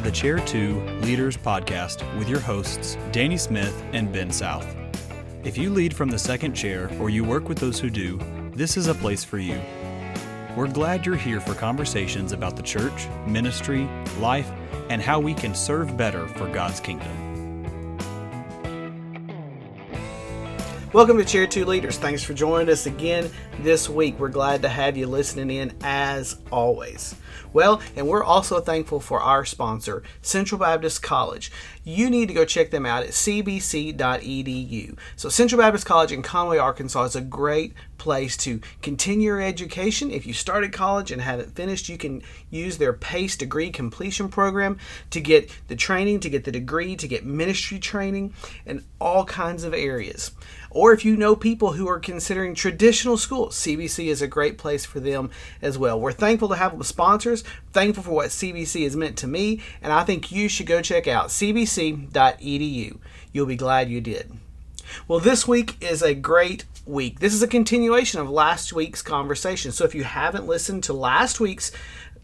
to the Chair 2 Leaders Podcast with your hosts, Danny Smith and Ben South. If you lead from the second chair or you work with those who do, this is a place for you. We're glad you're here for conversations about the church, ministry, life, and how we can serve better for God's kingdom. Welcome to Chair 2 Leaders. Thanks for joining us again this week. We're glad to have you listening in as always. Well, and we're also thankful for our sponsor, Central Baptist College. You need to go check them out at cbc.edu. So, Central Baptist College in Conway, Arkansas is a great place to continue your education. If you started college and haven't finished, you can use their PACE degree completion program to get the training, to get the degree, to get ministry training in all kinds of areas. Or if you know people who are considering traditional schools, CBC is a great place for them as well. We're thankful to have them sponsors, thankful for what CBC has meant to me, and I think you should go check out cbc.edu. You'll be glad you did. Well, this week is a great week. This is a continuation of last week's conversation. So if you haven't listened to last week's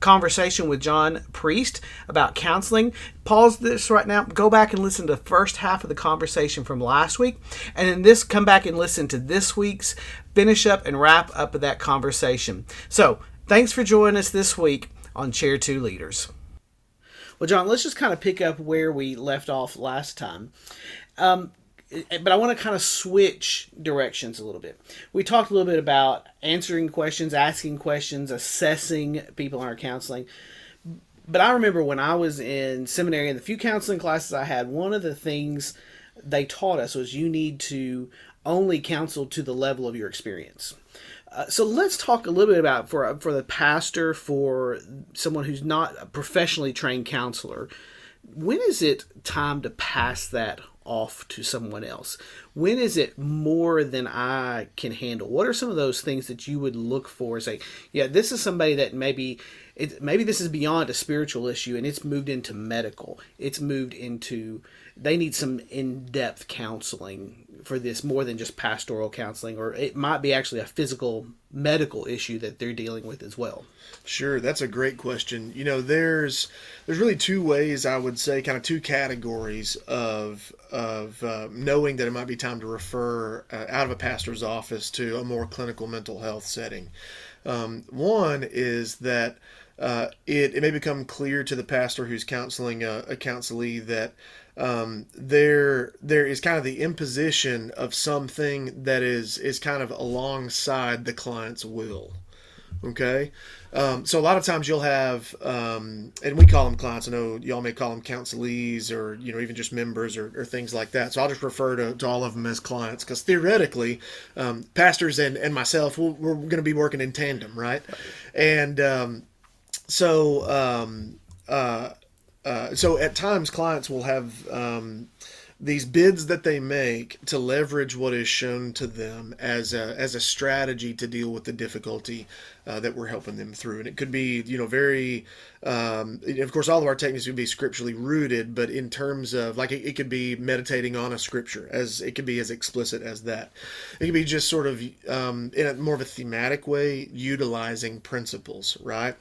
conversation with John Priest about counseling, pause this right now, go back and listen to the first half of the conversation from last week, and then this come back and listen to this week's, finish up and wrap up of that conversation. So thanks for joining us this week on Chair 2 Leaders. Well, John, let's just kind of pick up where we left off last time. Um, but I want to kind of switch directions a little bit. We talked a little bit about answering questions, asking questions, assessing people in our counseling. But I remember when I was in seminary, and the few counseling classes I had, one of the things they taught us was you need to only counsel to the level of your experience. Uh, so let's talk a little bit about for for the pastor, for someone who's not a professionally trained counselor. When is it time to pass that off to someone else? When is it more than I can handle? What are some of those things that you would look for? Say, yeah, this is somebody that maybe it, maybe this is beyond a spiritual issue and it's moved into medical. It's moved into they need some in-depth counseling for this more than just pastoral counseling or it might be actually a physical medical issue that they're dealing with as well. Sure that's a great question. You know there's there's really two ways i would say kind of two categories of of uh, knowing that it might be time to refer uh, out of a pastor's office to a more clinical mental health setting. Um, one is that uh, it, it may become clear to the pastor who's counseling a, a counselee that um, there there is kind of the imposition of something that is is kind of alongside the client's will. Okay, um, so a lot of times you'll have, um, and we call them clients. I know y'all may call them counselees or you know even just members or, or things like that. So I'll just refer to, to all of them as clients because theoretically, um, pastors and and myself we're, we're going to be working in tandem, right? And um, so um, uh, uh, so at times clients will have um, these bids that they make to leverage what is shown to them as a, as a strategy to deal with the difficulty uh, that we're helping them through. And it could be, you know, very, um, of course, all of our techniques would be scripturally rooted, but in terms of like it, it, could be meditating on a scripture, as it could be as explicit as that. It could be just sort of um, in a more of a thematic way, utilizing principles, right?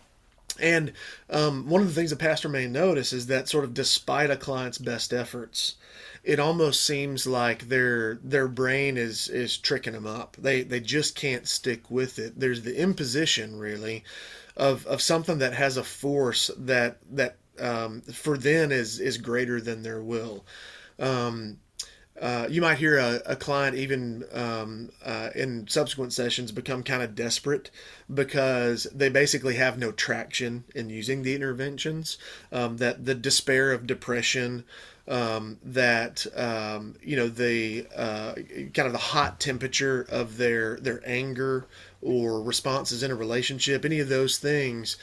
And um, one of the things a pastor may notice is that sort of despite a client's best efforts, it almost seems like their their brain is is tricking them up. They they just can't stick with it. There's the imposition really of of something that has a force that that um, for them is is greater than their will. Um, uh, you might hear a, a client even um, uh, in subsequent sessions become kind of desperate because they basically have no traction in using the interventions. Um, that the despair of depression, um, that um, you know the uh, kind of the hot temperature of their their anger or responses in a relationship, any of those things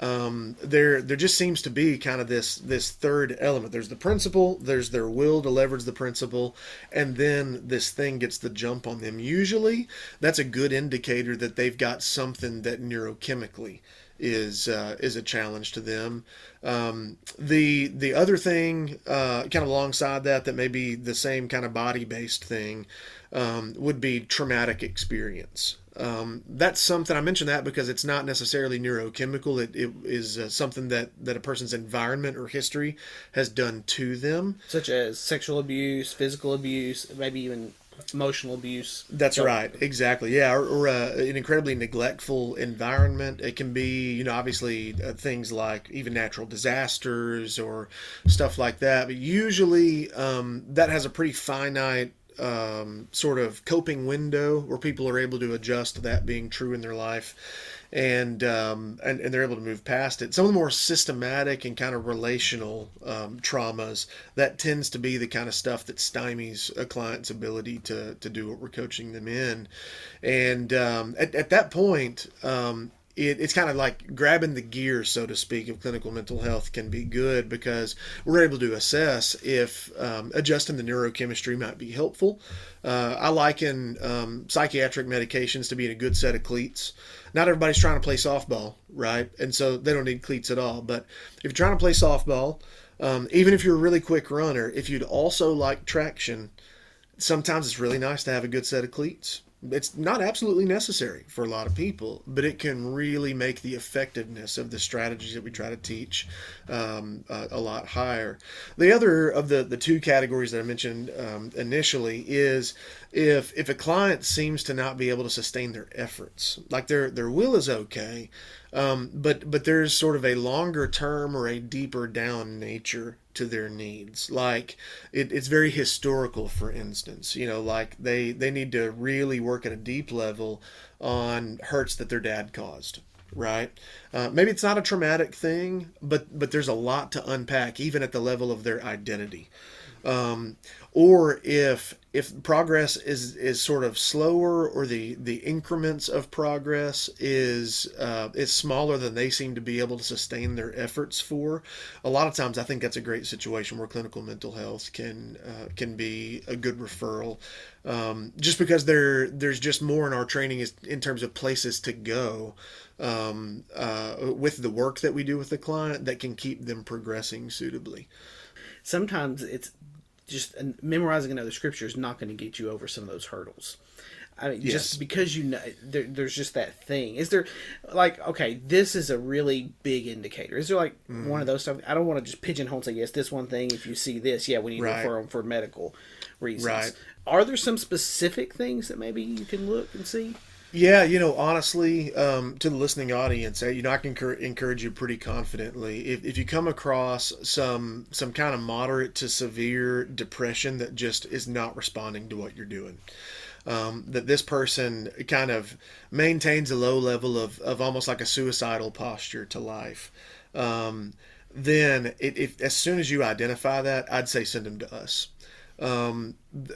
um, there there just seems to be kind of this this third element. There's the principle, there's their will to leverage the principle, and then this thing gets the jump on them. Usually, that's a good indicator that they've got something that neurochemically is uh, is a challenge to them. Um, the the other thing, uh, kind of alongside that, that may be the same kind of body based thing, um, would be traumatic experience. Um, that's something I mentioned that because it's not necessarily neurochemical. It, it is uh, something that, that a person's environment or history has done to them. Such as sexual abuse, physical abuse, maybe even emotional abuse. That's so, right, exactly. Yeah, or, or uh, an incredibly neglectful environment. It can be, you know, obviously uh, things like even natural disasters or stuff like that. But usually, um, that has a pretty finite um, sort of coping window where people are able to adjust to that being true in their life and, um, and and they're able to move past it. Some of the more systematic and kind of relational um, traumas that tends to be the kind of stuff that stymies a client's ability to to do what we're coaching them in, and um, at, at that point, um, it, it's kind of like grabbing the gear, so to speak, of clinical mental health can be good because we're able to assess if um, adjusting the neurochemistry might be helpful. Uh, I liken um, psychiatric medications to being a good set of cleats. Not everybody's trying to play softball, right? And so they don't need cleats at all. But if you're trying to play softball, um, even if you're a really quick runner, if you'd also like traction, sometimes it's really nice to have a good set of cleats it's not absolutely necessary for a lot of people, but it can really make the effectiveness of the strategies that we try to teach um, a, a, lot higher. The other of the, the two categories that I mentioned um, initially is if if a client seems to not be able to sustain their efforts, like their their will is okay, um, but but there's sort of a longer term or a deeper down nature to their needs. Like it, it's very historical, for instance. You know, like they they need to really work at a deep level on hurts that their dad caused. Right? Uh, maybe it's not a traumatic thing, but but there's a lot to unpack, even at the level of their identity. Um, or if if progress is is sort of slower or the the increments of progress is uh, is smaller than they seem to be able to sustain their efforts for a lot of times I think that's a great situation where clinical mental health can uh, can be a good referral um, just because there there's just more in our training is in terms of places to go um, uh, with the work that we do with the client that can keep them progressing suitably. Sometimes it's just memorizing another scripture is not going to get you over some of those hurdles. I mean, yes. just because you know, there, there's just that thing. Is there, like, okay, this is a really big indicator. Is there like mm. one of those stuff? I don't want to just pigeonhole and say yes, this one thing. If you see this, yeah, we need right. to refer them for medical reasons. Right. Are there some specific things that maybe you can look and see? Yeah, you know, honestly, um, to the listening audience, you know, I can encourage you pretty confidently. If, if you come across some some kind of moderate to severe depression that just is not responding to what you're doing, um, that this person kind of maintains a low level of, of almost like a suicidal posture to life, um, then it, if as soon as you identify that, I'd say send them to us um,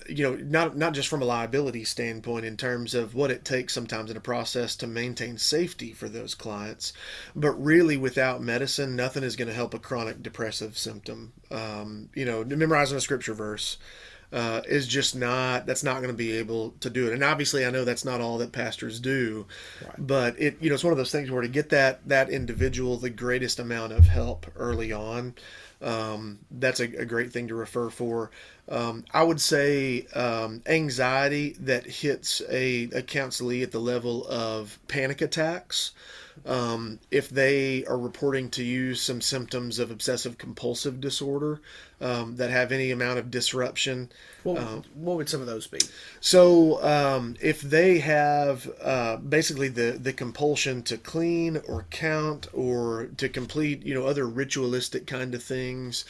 you know, not not just from a liability standpoint in terms of what it takes sometimes in a process to maintain safety for those clients, but really without medicine, nothing is going to help a chronic depressive symptom. Um, you know, memorizing a scripture verse. Uh, is just not that's not going to be able to do it and obviously i know that's not all that pastors do right. but it you know it's one of those things where to get that that individual the greatest amount of help early on um, that's a, a, great thing to refer for. Um, I would say um, anxiety that hits a, a counselee at the level of panic attacks. Um, if they are reporting to you some symptoms of obsessive compulsive disorder um, that have any amount of disruption. What, um, what would some of those be? So, um, if they have uh, basically the, the compulsion to clean or count or to complete, you know, other ritualistic kind of things,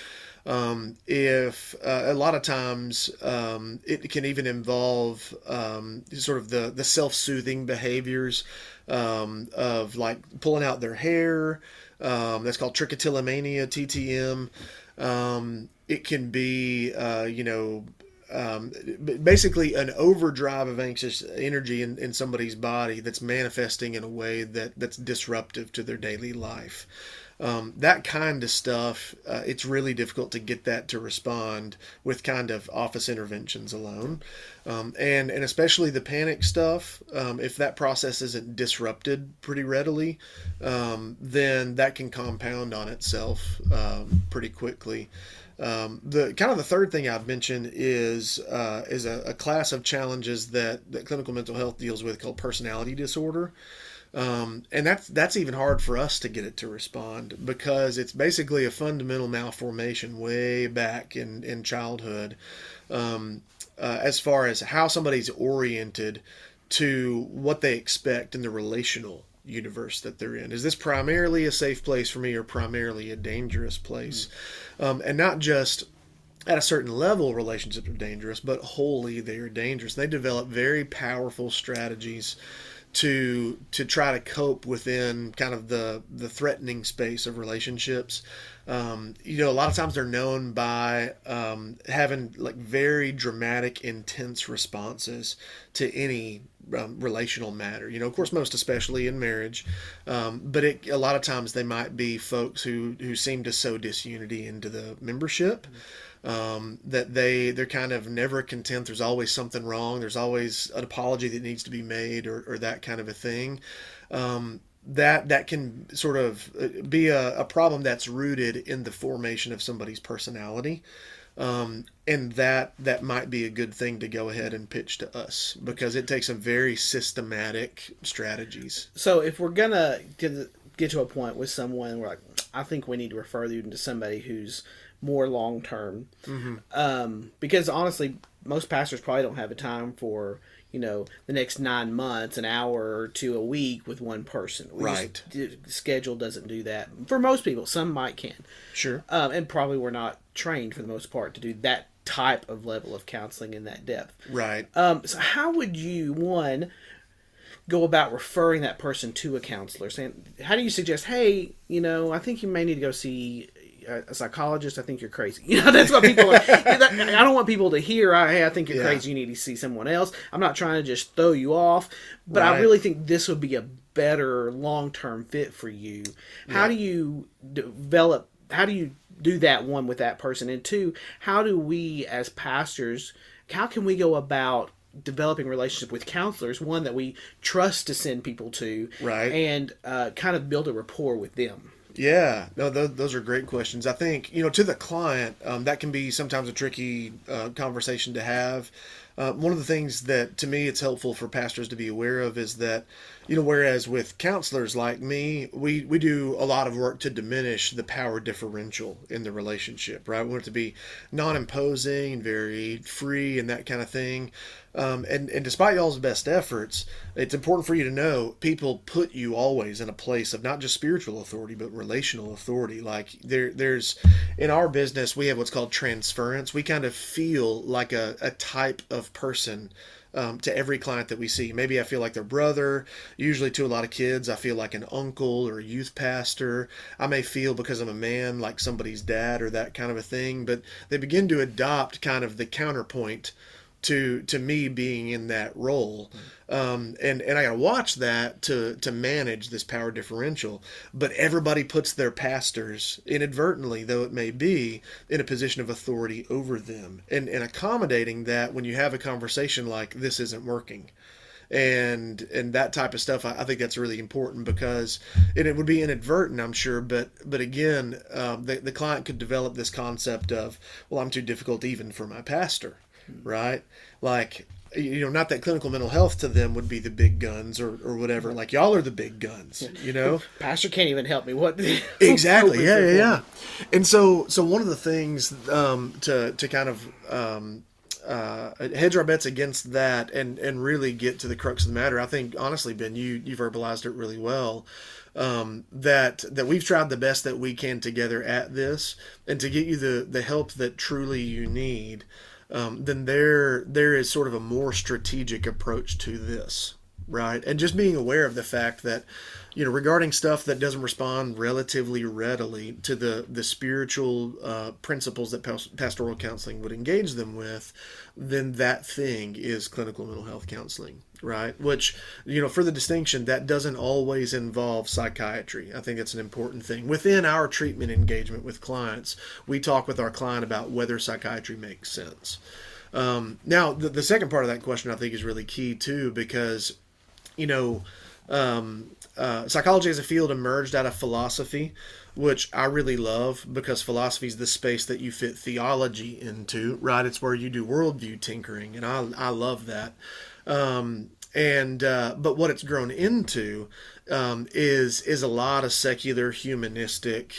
um, if uh, a lot of times um, it can even involve um, sort of the, the self soothing behaviors um, of like pulling out their hair. Um, that's called trichotillomania, TTM. Um, it can be, uh, you know, um, basically an overdrive of anxious energy in, in somebody's body that's manifesting in a way that that's disruptive to their daily life. Um, that kind of stuff, uh, it's really difficult to get that to respond with kind of office interventions alone. Um, and, and especially the panic stuff, um, if that process isn't disrupted pretty readily, um, then that can compound on itself um, pretty quickly. Um, the kind of the third thing I'd mention is uh, is a, a, class of challenges that, that clinical mental health deals with called personality disorder. Um, and that's that's even hard for us to get it to respond because it's basically a fundamental malformation way back in in childhood, um, uh, as far as how somebody's oriented to what they expect in the relational universe that they're in. Is this primarily a safe place for me or primarily a dangerous place? Mm-hmm. Um, and not just at a certain level relationships are dangerous, but wholly they are dangerous. They develop very powerful strategies to to try to cope within kind of the the threatening space of relationships. Um, you know, a lot of times they're known by um, having like very dramatic, intense responses to any um, relational matter. You know, of course, most especially in marriage, um, but it, a lot of times they might be folks who who seem to sow disunity into the membership. Um, that they they're kind of never content. There's always something wrong. There's always an apology that needs to be made, or, or that kind of a thing. That that can sort of uh, be a, a problem that's rooted in the formation of somebody's personality um, and that that might be a good thing to go ahead and pitch to us because it takes some very systematic strategies. So if we're gonna get get to a point with someone where like I think we need to refer you to somebody who's more long term, mm-hmm. um, because honestly, most pastors probably don't have a time for you know the next nine months an hour or two a week with one person. We right. just, schedule doesn't do that for most people. Some might can. Sure. Um, and probably we're not trained for the most part to do that type of level of counseling in that depth. Right. Um, so how would you one go about referring that person to a counselor? Saying how do you suggest hey you know i think you may need to go see a psychologist, I think you're crazy. You know, that's what people are. I don't want people to hear, hey, I think you're yeah. crazy. You need to see someone else. I'm not trying to just throw you off, but right. I really think this would be a better long term fit for you. How do you develop? How do you do that one with that person? And two, how do we as pastors? How can we go about developing relationship with counselors one that we trust to send people to right and uh, kind of build a rapport with them yeah, no, those, those are great questions. I think you know to the client um, that can be sometimes a tricky uh, conversation to have. Uh, one of the things that to me it's helpful for pastors to be aware of is that you know whereas with counselors like me we we do a lot of work to diminish the power differential in the relationship right we want it to be non-imposing and very free and that kind of thing um, and, and despite y'all's best efforts, it's important for you to know people put you always in a place of not just spiritual authority, but relational authority. Like there, there's in our business, we have what's called transference. We kind of feel like a, a type of person um, to every client that we see. Maybe I feel like their brother. Usually, to a lot of kids, I feel like an uncle or a youth pastor. I may feel because I'm a man like somebody's dad or that kind of a thing. But they begin to adopt kind of the counterpoint to to me being in that role. Um, and and I gotta watch that to to manage this power differential but everybody puts their pastors inadvertently though it may be in a position of authority over them. And and accommodating that when you have a conversation like this isn't working. And and that type of stuff I, I, think that's really important because and it would be inadvertent I'm sure but but again um, the, the client could develop this concept of well I'm too difficult even for my pastor right? Like, you know, not that clinical mental health to them would be the big guns or, or whatever. Like y'all are the big guns, you know. Pastor can't even help me. What exactly? yeah, yeah, yeah. And so, so one of the things um, to to kind of um, uh, hedge our bets against that and and really get to the crux of the matter. I think honestly, Ben, you you verbalized it really well. Um, that that we've tried the best that we can together at this, and to get you the the help that truly you need um, then there there is sort of a more strategic approach to this, right? And just being aware of the fact that you know regarding stuff that doesn't respond relatively readily to the the spiritual uh, principles that pastoral counseling would engage them with, then that thing is clinical mental health counseling right? Which, you know, for the distinction, that doesn't always involve psychiatry. I think that's an important thing. Within our treatment engagement with clients, we talk with our client about whether psychiatry makes sense. Um, now, the, the second part of that question I think is really key too, because, you know, um, uh, psychology as a field emerged out of philosophy, which I really love because philosophy is the space that you fit theology into, right? It's where you do worldview tinkering, and I, I love that. Um, and uh, but what it's grown into um, is is a lot of secular humanistic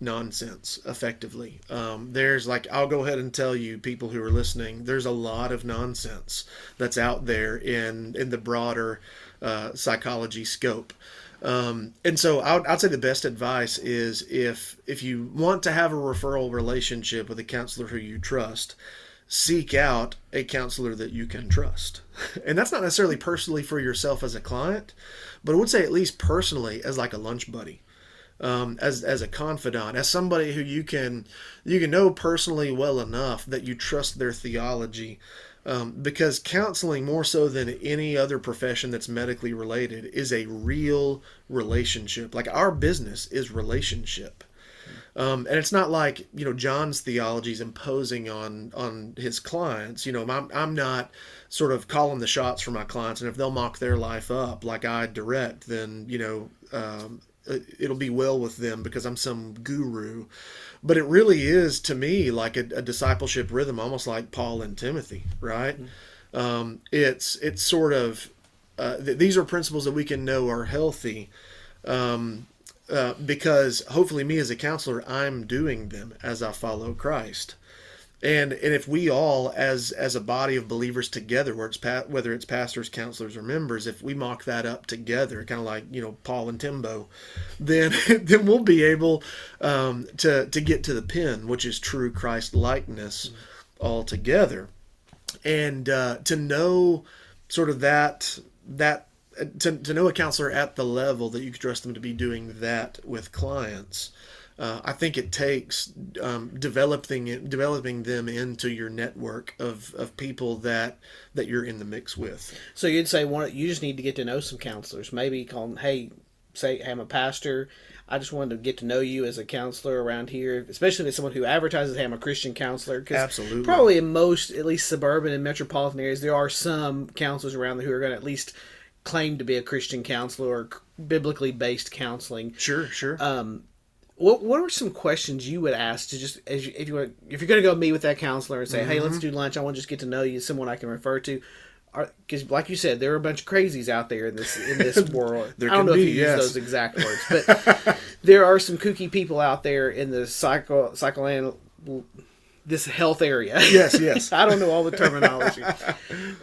nonsense effectively. Um, there's like i'll go ahead and tell you people who are listening there's a lot of nonsense that's out there in in the broader uh, psychology scope. Um, and so I'd, I'd say the best advice is if if you want to have a referral relationship with a counselor who you trust seek out a counselor that you can trust. And that's not necessarily personally for yourself as a client but i would say at least personally as like a lunch buddy um, as as a confidant, as somebody who you can you can know personally well enough that you trust their theology. Um, because counseling, more so than any other profession that's medically related, is a real relationship. Like our business is relationship. Um, and it's not like you know John's theology is imposing on on his clients. You know, I'm I'm not sort of calling the shots for my clients, and if they'll mock their life up like I direct, then you know um, it'll be well with them because I'm some guru. But it really is to me like a, a discipleship rhythm, almost like Paul and Timothy, right? Mm-hmm. Um, it's it's sort of uh, th- these are principles that we can know are healthy. Um, uh, because hopefully me as a counselor i'm doing them as i follow christ and and if we all as as a body of believers together where it's pa- whether it's pastors counselors or members if we mock that up together kind of like you know paul and timbo then then we'll be able um, to to get to the pin which is true christ likeness mm-hmm. altogether and uh, to know sort of that that to, to know a counselor at the level that you can trust them to be doing that with clients uh, I think it takes um, developing developing them into your network of, of people that that you're in the mix with. So you'd say one, you just need to get to know some counselors. Maybe call them, hey, say hey, I'm a pastor. I just wanted to get to know you as a counselor around here, especially as someone who advertises, hey, I'm a Christian counselor. Absolutely. Probably in most, at least suburban and metropolitan areas, there are some counselors around who are going to at least claim to be a Christian counselor or biblically based counseling. Sure, sure. Um, what what are some questions you would ask to just as you, if you want if you're going to go meet with that counselor and say, mm-hmm. hey, let's do lunch. I want to just get to know you, someone I can refer to. Because, like you said, there are a bunch of crazies out there in this in this world. I don't know be, if you yes. use those exact words, but there are some kooky people out there in the psycho psychoanalytic this health area. Yes, yes. I don't know all the terminology.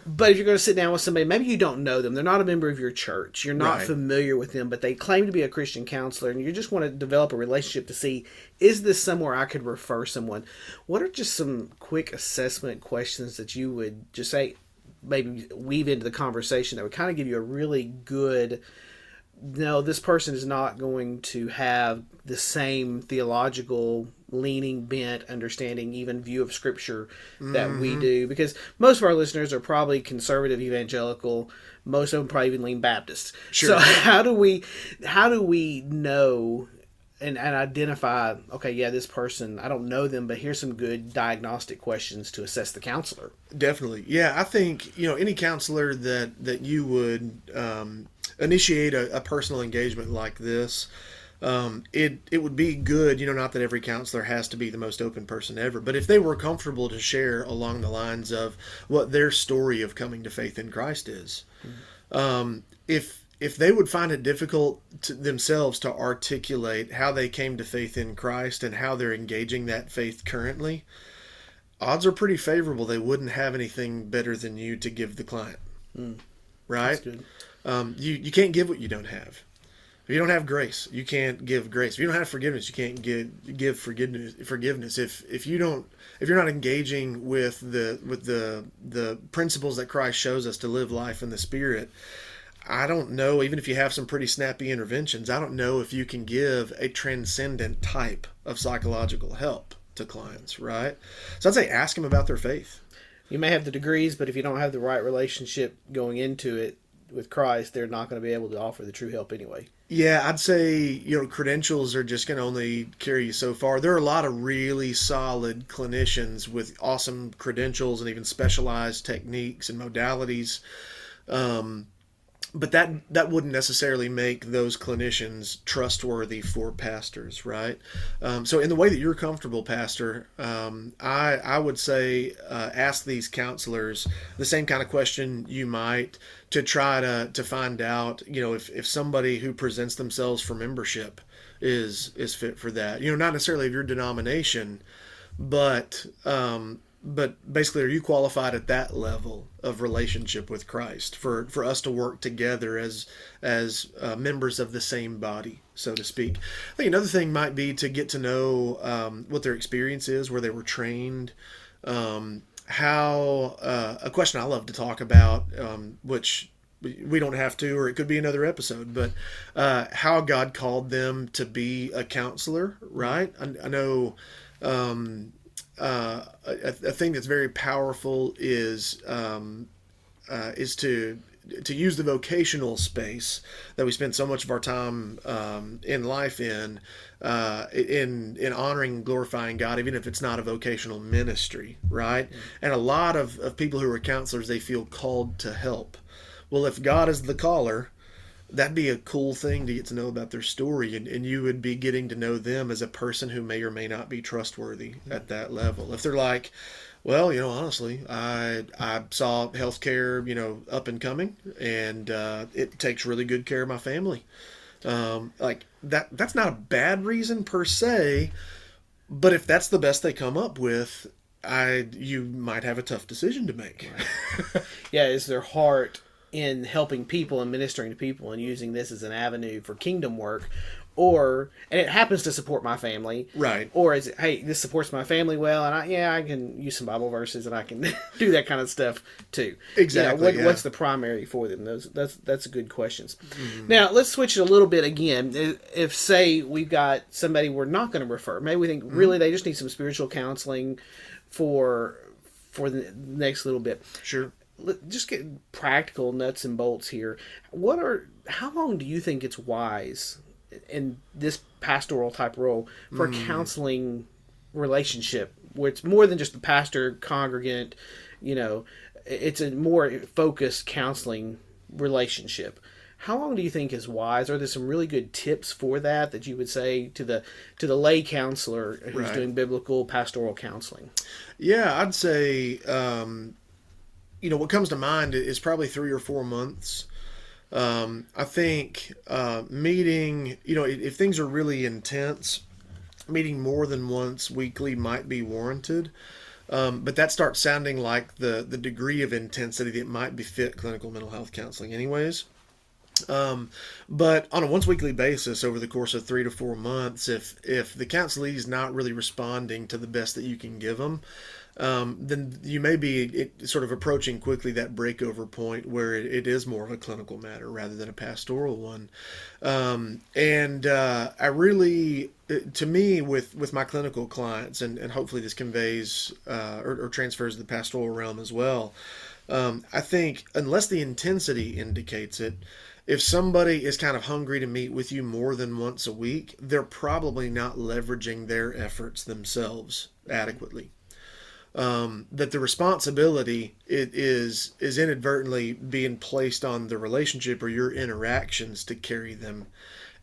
but if you're going to sit down with somebody, maybe you don't know them. They're not a member of your church. You're not right. familiar with them, but they claim to be a Christian counselor and you just want to develop a relationship to see is this somewhere I could refer someone? What are just some quick assessment questions that you would just say maybe weave into the conversation that would kind of give you a really good no, this person is not going to have the same theological leaning, bent, understanding, even view of Scripture that mm-hmm. we do. Because most of our listeners are probably conservative, evangelical. Most of them probably even lean Baptist. Sure. So how do we how do we know and, and identify? Okay, yeah, this person I don't know them, but here's some good diagnostic questions to assess the counselor. Definitely, yeah. I think you know any counselor that that you would. Um, initiate a, a personal engagement like this, um, it it would be good. You know, not that every counselor has to be the most open person ever, but if they were comfortable to share along the lines of what their story of coming to faith in Christ is, mm-hmm. um, if if they would find it difficult to themselves to articulate how they came to faith in Christ and how they're engaging that faith currently, odds are pretty favorable they wouldn't have anything better than you to give the client. Mm. Right? Um, you you can't give what you don't have. If you don't have grace, you can't give grace. If you don't have forgiveness, you can't give give forgiveness. Forgiveness. If if you don't, if you're not engaging with the with the the principles that Christ shows us to live life in the Spirit, I don't know. Even if you have some pretty snappy interventions, I don't know if you can give a transcendent type of psychological help to clients. Right. So I'd say ask them about their faith. You may have the degrees, but if you don't have the right relationship going into it, with Christ, they're not going to be able to offer the true help anyway. Yeah, I'd say you know credentials are just going to only carry you so far. There are a lot of really solid clinicians with awesome credentials and even specialized techniques and modalities. Um, but that that wouldn't necessarily make those clinicians trustworthy for pastors, right? Um, so, in the way that you're comfortable, pastor, um, I I would say uh, ask these counselors the same kind of question you might to try to to find out, you know, if if somebody who presents themselves for membership is is fit for that. You know, not necessarily of your denomination, but um, but basically, are you qualified at that level of relationship with Christ for for us to work together as as uh, members of the same body, so to speak? I think another thing might be to get to know um, what their experience is, where they were trained. Um, how uh, a question I love to talk about, um, which we don't have to, or it could be another episode, but uh, how God called them to be a counselor, right? I, I know um, uh, a, a, thing that's very powerful is um, uh, is to to use the vocational space that we spend so much of our time um, in life in uh, in in honoring and glorifying God, even if it's not a vocational ministry, right? Mm-hmm. And a lot of, of people who are counselors, they feel called to help. Well, if God is the caller, that'd be a cool thing to get to know about their story and, and you would be getting to know them as a person who may or may not be trustworthy at that level. If they're like well you know honestly i i saw healthcare you know up and coming and uh, it takes really good care of my family. Um, like that that's not a bad reason per se but if that's the best they come up with i you might have a tough decision to make. Right. yeah is their heart in helping people and ministering to people and using this as an avenue for kingdom work or and it happens to support my family. Right. Or is it hey this supports my family well and i yeah i can use some bible verses and i can do that kind of stuff too. Exactly you know, what, yeah. what's the primary for them? Those that's that's a good questions. Mm-hmm. now let's switch it a little bit again. If say we've got somebody we're not going to refer maybe we think mm-hmm. really they just need some spiritual counseling for for the next little bit. Sure just get practical nuts and bolts here. What are how long do you think it's wise in this pastoral type role for mm. counseling relationship where it's more than just the pastor congregant, you know, it's a more focused counseling relationship. How long do you think is wise? Are there some really good tips for that that you would say to the to the lay counselor who's right. doing biblical pastoral counseling? Yeah, I'd say um, you know, what comes to mind is probably three or four months. Um, I think uh, meeting, you know, if, things are really intense, meeting more than once weekly might be warranted. Um, but that starts sounding like the the degree of intensity that might befit clinical mental health counseling, anyways. Um, but on a once weekly basis over the course of three to four months, if if the counselee is not really responding to the best that you can give them, um, then you may be sort of approaching quickly that breakover point where it, it is more of a clinical matter rather than a pastoral one. Um, and uh, I really, uh, to me, with with my clinical clients, and, and hopefully this conveys uh, or, or, transfers to the pastoral realm as well. Um, I think unless the intensity indicates it, if somebody is kind of hungry to meet with you more than once a week, they're probably not leveraging their efforts themselves adequately um, that the responsibility it is is inadvertently being placed on the relationship or your interactions to carry them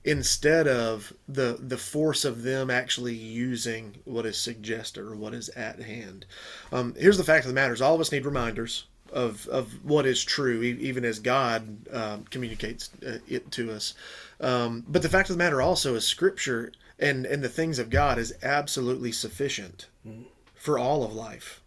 instead of the the force of them actually using what is suggested or what is at hand. Um, here's the fact of the matter: is all of us need reminders of of what is true, even as God uh, communicates it to us. Um, but the fact of the matter also is Scripture and and the things of God is absolutely sufficient. Mm-hmm for all of life,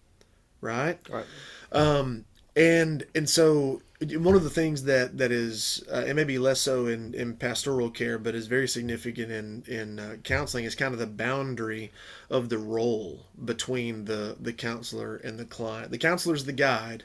right? Right. Um, and and so one of the things that that is uh, and maybe less so in, in pastoral care but is very significant in in uh, counseling is kind of the boundary of the role between the the counselor and the client the counselor is the guide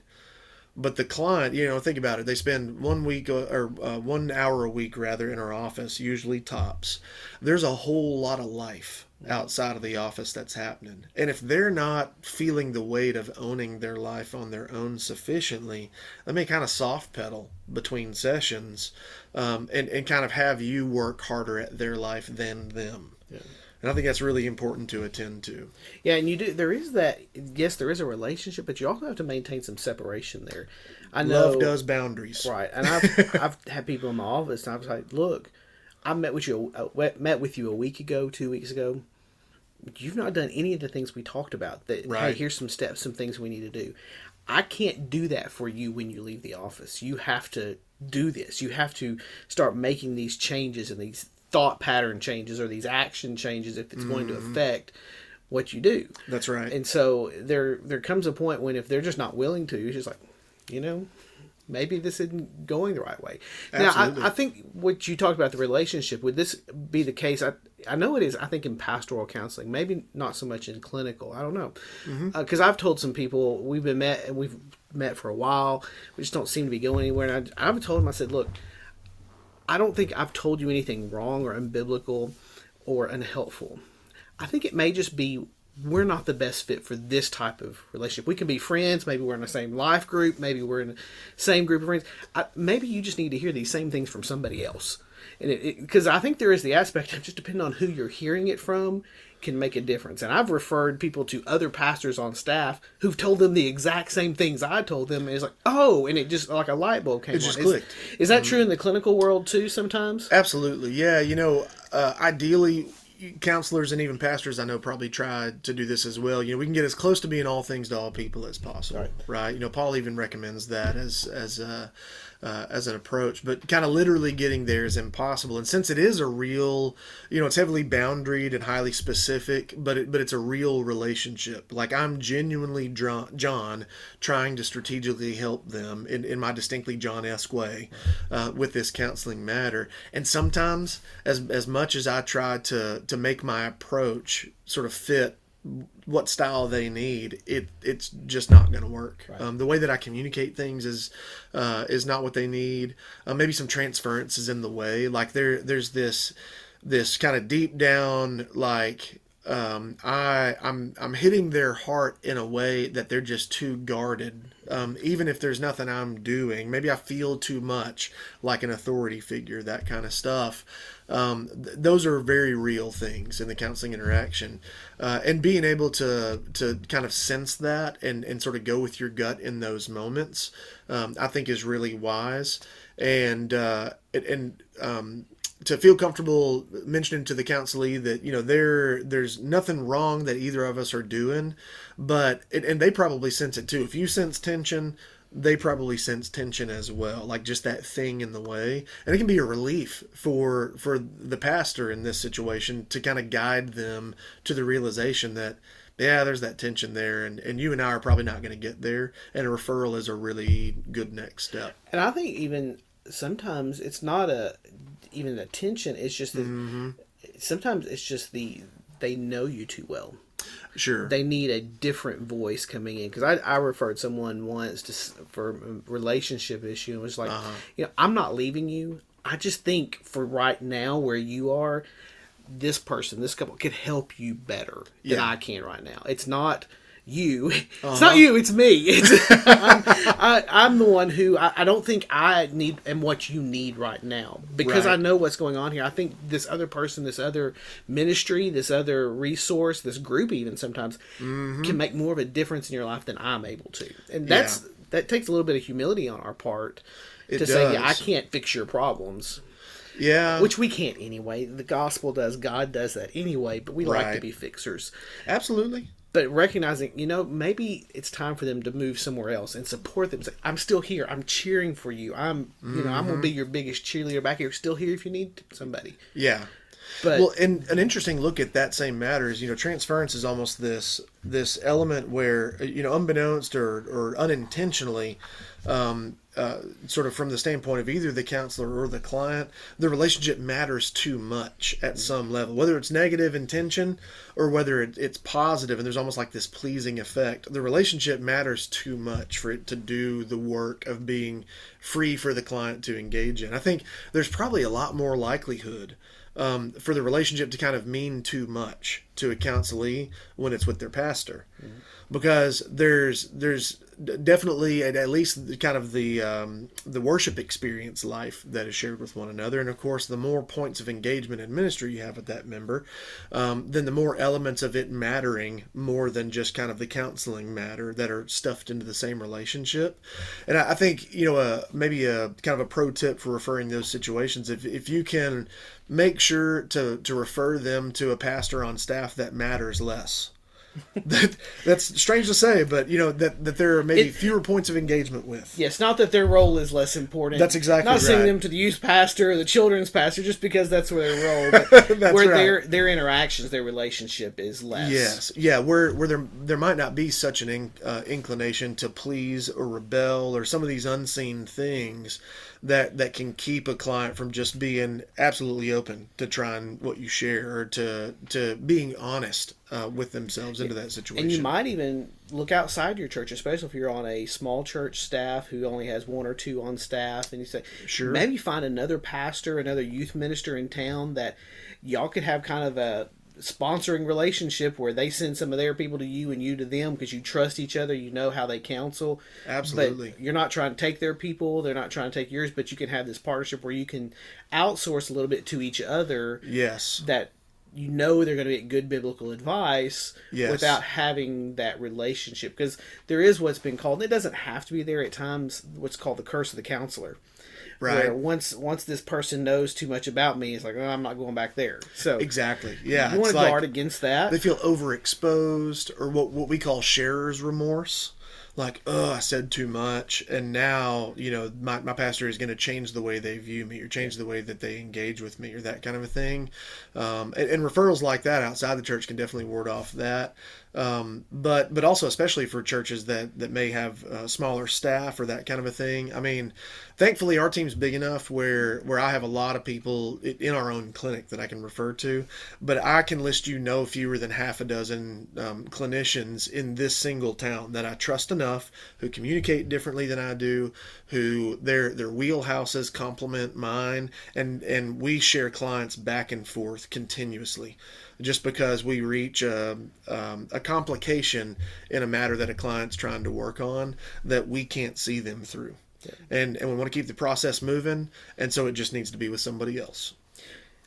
but the client you know think about it they spend one week uh, or uh, one hour a week rather in our office usually tops there's a whole lot of life outside of the office that's happening. And if they're not feeling the weight of owning their life on their own sufficiently, let me kind of soft pedal between sessions um, and, and kind of have you work harder at their life than them. Yeah. And I think that's really important to attend to. Yeah, and you do. There is that. Yes, there is a relationship, but you also have to maintain some separation there. I know. Love does boundaries. Right, and I've I've had people in my office, and I was like, "Look, I met with you uh, met with you a week ago, two weeks ago. You've not done any of the things we talked about. That hey, Right. here's some steps, some things we need to do. I can't do that for you when you leave the office. You have to do this. You have to start making these changes and these thought pattern changes or these action changes if it's going to affect what you do. That's right. And so there there comes a point when if they're just not willing to, it's just like, you know, maybe this isn't going the right way. Absolutely. Now, I, I think what you talked about the relationship would this be the case? I I know it is. I think in pastoral counseling, maybe not so much in clinical. I don't know mm-hmm. uh, because I've told some people we've been met and we've met for a while. We just don't seem to be going anywhere. And I, I've told them I said, look, I don't think I've told you anything wrong or unbiblical or unhelpful. I think it may just be we're not the best fit for this type of relationship. We can be friends. Maybe we're in the same life group. Maybe we're in the same group of friends. I, maybe you just need to hear these same things from somebody else. And it because I think there is the aspect of just depending on who you're hearing it from can make a difference. And I've referred people to other pastors on staff who've told them the exact same things I told them. And it's like, oh, and it just like a light bulb came It just on. clicked. Is, is that true in the clinical world too? Sometimes. Absolutely, yeah. You know, uh, ideally, counselors and even pastors I know probably try to do this as well. You know, we can get as close to being all things to all people as possible, Right. right? You know, Paul even recommends that as as a uh, as an approach, but kind of literally getting there is impossible. And since it is a real, you know, it's heavily boundaried and highly specific, but it, but it's a real relationship. Like I'm genuinely John, trying to strategically help them in, in my distinctly John esque way uh, with this counseling matter. And sometimes, as as much as I try to to make my approach sort of fit what style they need, it it's just not going to work. Um, the way that I communicate things is uh, is not what they need. Uh, maybe some transference is in the way. Like there there's this this kind of deep down like um, I I'm I'm hitting their heart in a way that they're just too guarded. Um, even if there's nothing I'm doing, maybe I feel too much like an authority figure, that kind of stuff. Um, th- those are very real things in the counseling interaction, uh, and being able to to kind of sense that and and sort of go with your gut in those moments, um, I think is really wise. And uh, and- um, to feel comfortable mentioning to the counselee that you know there there's nothing wrong that either of us are doing but and, and they probably sense it too if you sense tension they probably sense tension as well like just that thing in the way and it can be a relief for for the pastor in this situation to kind of guide them to the realization that yeah there's that tension there and, and you and i are probably not going to get there and a referral is a really good next step And I think even sometimes it's not a even a tension. It's just that Mm-hmm. sometimes it's just the they know you too well. Sure They need a different voice coming in because I, I referred someone once to for a relationship issue and was like, Uh-huh. you know, I'm not leaving you. I just think for right now where you are, this person, this couple could help you better than Yeah. I can right now. It's not you. It's Uh-huh. not you. It's me. It's, I'm, I, I'm the one who I, I don't think I need and what you need right now because I know what's going on here. I think this other person, this other ministry, this other resource, this group, even sometimes can make more of a difference in your life than I'm able to, and that's Mm-hmm. Yeah. that takes a little bit of humility on our part It to say, yeah, I can't fix your problems. yeah Which we can't anyway. The gospel does, God does that anyway, but we like to be fixers. absolutely But recognizing, you know, maybe it's time for them to move somewhere else and support them. Say, I'm still here. I'm cheering for you. I'm, you know, I'm Mm-hmm. gonna be your biggest cheerleader back here. Still here if you need somebody. Yeah. But well, and an interesting look at that same matter is, you know, transference is almost this this element where, you know, unbeknownst or, or unintentionally, um, uh, sort of from the standpoint of either the counselor or the client, the relationship matters too much at some level, whether it's negative intention or whether it, it's positive, and there's almost like this pleasing effect. The relationship matters too much for it to do the work of being free for the client to engage in. I think there's probably a lot more likelihood um, for the relationship to kind of mean too much to a counselee when it's with their pastor, because there's there's definitely at, at least the, kind of the um, the worship experience life that is shared with one another, and of course, the more points of engagement and ministry you have with that member, um, then the more elements of it mattering more than just kind of the counseling matter that are stuffed into the same relationship. And I, I think you know uh, maybe a kind of a pro tip for referring those situations if if you can make sure to to refer them to a pastor on staff that matters less that, that's strange to say, but you know that that there are maybe it, fewer points of engagement with. Yes, not that their role is less important. That's exactly not right. sending them to the youth pastor or the children's pastor just because that's where their role. But where right. their their interactions, their relationship is less. Yes, yeah, where where there there might not be such an in, uh, inclination to please or rebel or some of these unseen things that that can keep a client from just being absolutely open to trying what you share or to to being honest uh, with themselves into that situation. And you might even look outside your church, especially if you're on a small church staff who only has one or two on staff, and you say, sure, maybe find another pastor, another youth minister in town that y'all could have kind of a sponsoring relationship where they send some of their people to you and you to them because you trust each other you know how they counsel. Absolutely. but you're not trying to take their people they're not trying to take yours but you can have this partnership where you can outsource a little bit to each other yes. that you know they're going to get good biblical advice yes. without having that relationship. Because there is what's been called it doesn't have to be there at times what's called the curse of the counselor Right. Once once this person knows too much about me, it's like oh, I'm not going back there. So exactly, yeah. You want to like guard against that. They feel overexposed, or what what we call sharer's remorse like, oh, I said too much, and now you know my, my pastor is going to change the way they view me or change the way that they engage with me or that kind of a thing. Um, and, and, referrals like that outside the church can definitely ward off that. Um, but but also especially for churches that that may have uh, smaller staff or that kind of a thing. I mean, thankfully our team's big enough where where I have a lot of people in our own clinic that I can refer to, but I can list you no fewer than half a dozen um, clinicians in this single town that I trust enough who communicate differently than I do, who their their wheelhouses complement mine, and and we share clients back and forth continuously just because we reach a, um, a complication in a matter that a client's trying to work on that we can't see them through. Yeah. And, and we want to keep the process moving, and so it just needs to be with somebody else.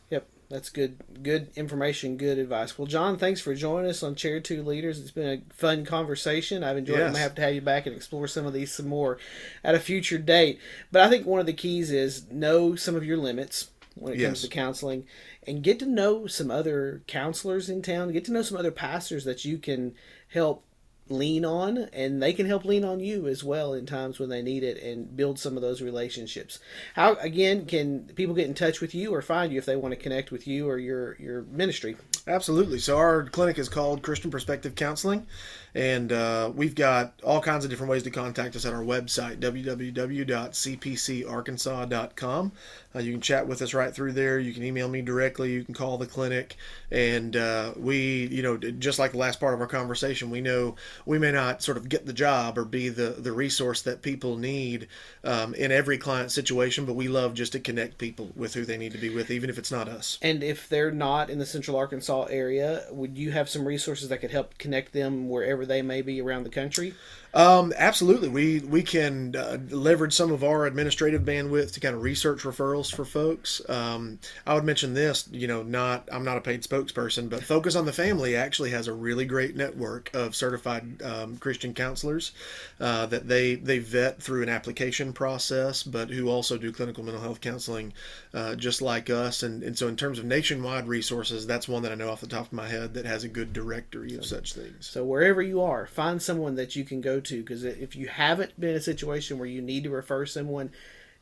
Yep, that's good. Good information, good advice. Well, John, thanks for joining us on Chair Two Leaders. It's been a fun conversation. I've enjoyed yes. it. I'm have to have you back and explore some of these some more at a future date. But I think one of the keys is know some of your limits when it yes. comes to counseling and get to know some other counselors in town, get to know some other pastors that you can help lean on and they can help lean on you as well in times when they need it and build some of those relationships. How again can people get in touch with you or find you if they want to connect with you or your your ministry? Absolutely. So our clinic is called christian perspective counseling and uh, we've got all kinds of different ways to contact us at our website, www.cpcarkansas.com. Uh, you can chat with us right through there. You can email me directly. You can call the clinic. And uh, we, you know, just like the last part of our conversation, we know we may not sort of get the job or be the, the resource that people need um, in every client situation, but we love just to connect people with who they need to be with, even if it's not us. And if they're not in the central Arkansas area, would you have some resources that could help connect them wherever? Wherever they may be around the country? Um, absolutely. We we can uh, leverage some of our administrative bandwidth to kind of research referrals for folks. Um, I would mention this. You know, not I'm not a paid spokesperson, but Focus on the Family actually has a really great network of certified um, Christian counselors uh, that they they vet through an application process, but who also do clinical mental health counseling, uh, just like us. And and so in terms of nationwide resources, that's one that I know off the top of my head that has a good directory of such things. So wherever you are, find someone that you can go to because if you haven't been in a situation where you need to refer someone,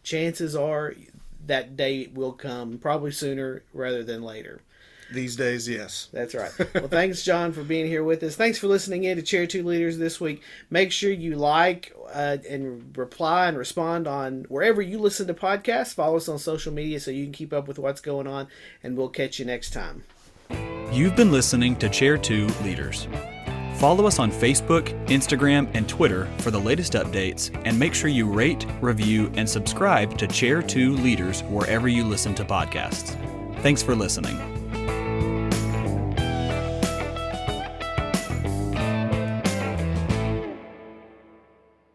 chances are that day will come probably sooner rather than later. These days, yes. That's right. Well, thanks, John, for being here with us. Thanks for listening in to Chair Two Leaders this week. Make sure you like uh, and reply and respond on wherever you listen to podcasts. Follow us on social media so you can keep up with what's going on, and we'll catch you next time. You've been listening to Chair Two Leaders. Follow us on Facebook, Instagram, and Twitter for the latest updates, and make sure you rate, review, and subscribe to Chair 2 Leaders wherever you listen to podcasts. Thanks for listening.